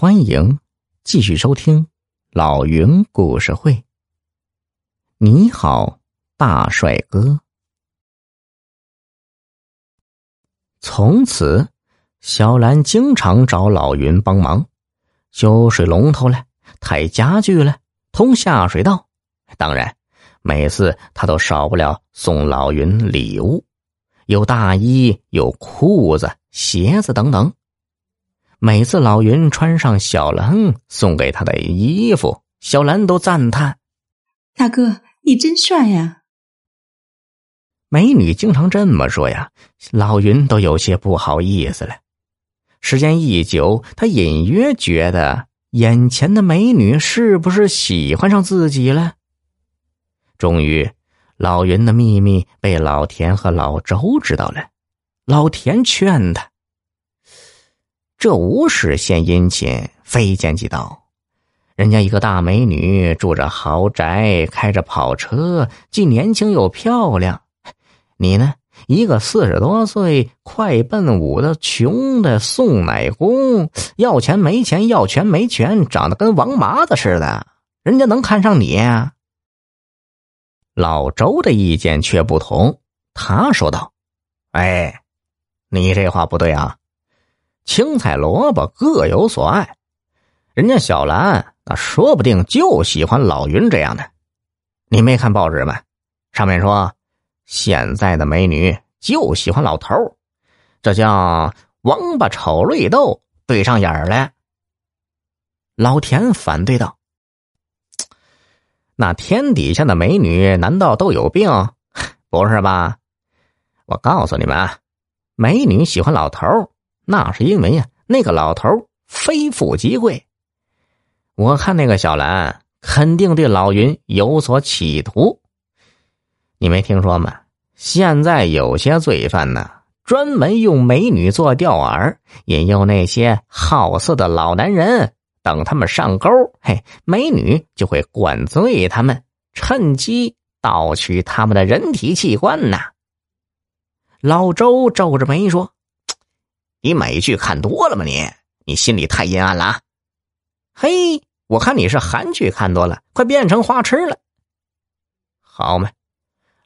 欢迎继续收听老云故事会。你好，大帅哥。从此，小兰经常找老云帮忙，修水龙头了，抬家具了，通下水道。当然，每次他都少不了送老云礼物，有大衣，有裤子、鞋子等等。每次老云穿上小兰送给他的衣服，小兰都赞叹：“大哥，你真帅呀！”美女经常这么说呀，老云都有些不好意思了。时间一久，他隐约觉得眼前的美女是不是喜欢上自己了？终于，老云的秘密被老田和老周知道了。老田劝他。这无事献殷勤，非奸即盗。人家一个大美女，住着豪宅，开着跑车，既年轻又漂亮。你呢，一个四十多岁、快奔五的穷的送奶工，要钱没钱，要权没权，长得跟王麻子似的，人家能看上你？老周的意见却不同，他说道：“哎，你这话不对啊。”青菜萝卜各有所爱，人家小兰那说不定就喜欢老云这样的。你没看报纸吗？上面说现在的美女就喜欢老头这叫王八瞅绿豆对上眼了。老田反对道：“那天底下的美女难道都有病？不是吧？我告诉你们，美女喜欢老头那是因为呀，那个老头非富即贵。我看那个小兰肯定对老云有所企图。你没听说吗？现在有些罪犯呢，专门用美女做钓饵，引诱那些好色的老男人。等他们上钩，嘿，美女就会灌醉他们，趁机盗取他们的人体器官呐。老周皱着眉说。你美剧看多了吗？你你心里太阴暗了啊！嘿，我看你是韩剧看多了，快变成花痴了。好嘛，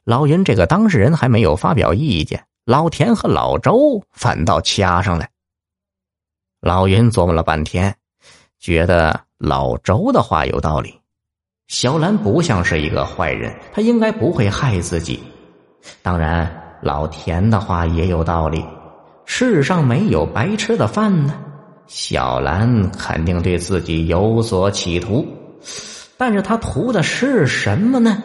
老云这个当事人还没有发表意见，老田和老周反倒掐上了。老云琢磨了半天，觉得老周的话有道理。小兰不像是一个坏人，他应该不会害自己。当然，老田的话也有道理。世上没有白吃的饭呢，小兰肯定对自己有所企图，但是他图的是什么呢？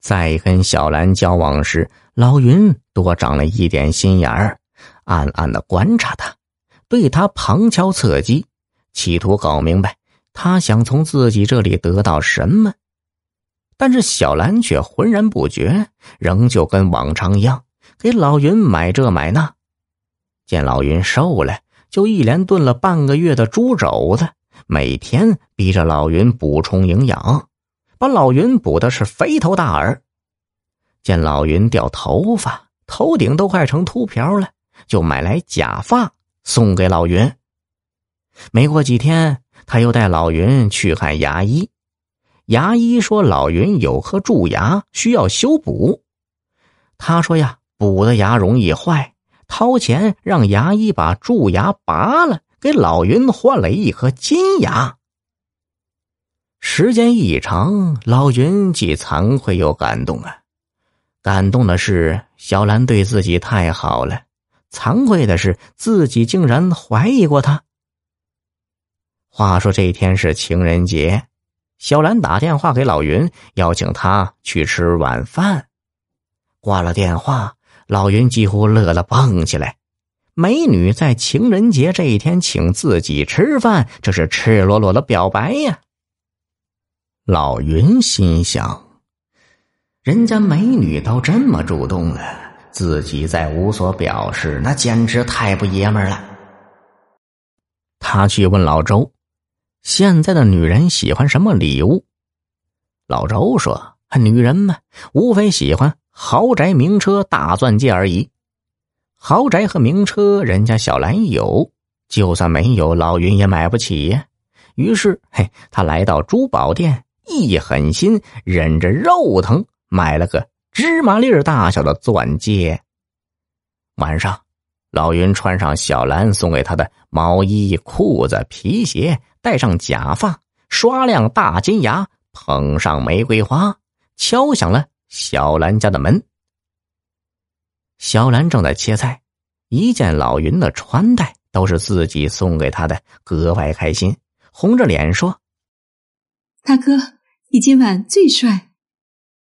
在跟小兰交往时，老云多长了一点心眼儿，暗暗的观察他，对他旁敲侧击，企图搞明白他想从自己这里得到什么。但是小兰却浑然不觉，仍旧跟往常一样。给老云买这买那，见老云瘦了，就一连炖了半个月的猪肘子，每天逼着老云补充营养，把老云补的是肥头大耳。见老云掉头发，头顶都快成秃瓢了，就买来假发送给老云。没过几天，他又带老云去看牙医，牙医说老云有颗蛀牙需要修补，他说呀。补的牙容易坏，掏钱让牙医把蛀牙拔了，给老云换了一颗金牙。时间一长，老云既惭愧又感动啊。感动的是小兰对自己太好了，惭愧的是自己竟然怀疑过他。话说这天是情人节，小兰打电话给老云，邀请他去吃晚饭。挂了电话。老云几乎乐了，蹦起来。美女在情人节这一天请自己吃饭，这是赤裸裸的表白呀！老云心想：人家美女都这么主动了，自己再无所表示，那简直太不爷们了。他去问老周：“现在的女人喜欢什么礼物？”老周说：“女人嘛，无非喜欢。”豪宅、名车、大钻戒而已。豪宅和名车，人家小兰有；就算没有，老云也买不起。于是，嘿，他来到珠宝店，一狠心，忍着肉疼买了个芝麻粒大小的钻戒。晚上，老云穿上小兰送给他的毛衣、裤子、皮鞋，戴上假发，刷亮大金牙，捧上玫瑰花，敲响了小兰家的门。小兰正在切菜，一见老云的穿戴都是自己送给他的，格外开心，红着脸说：“大哥，你今晚最帅。”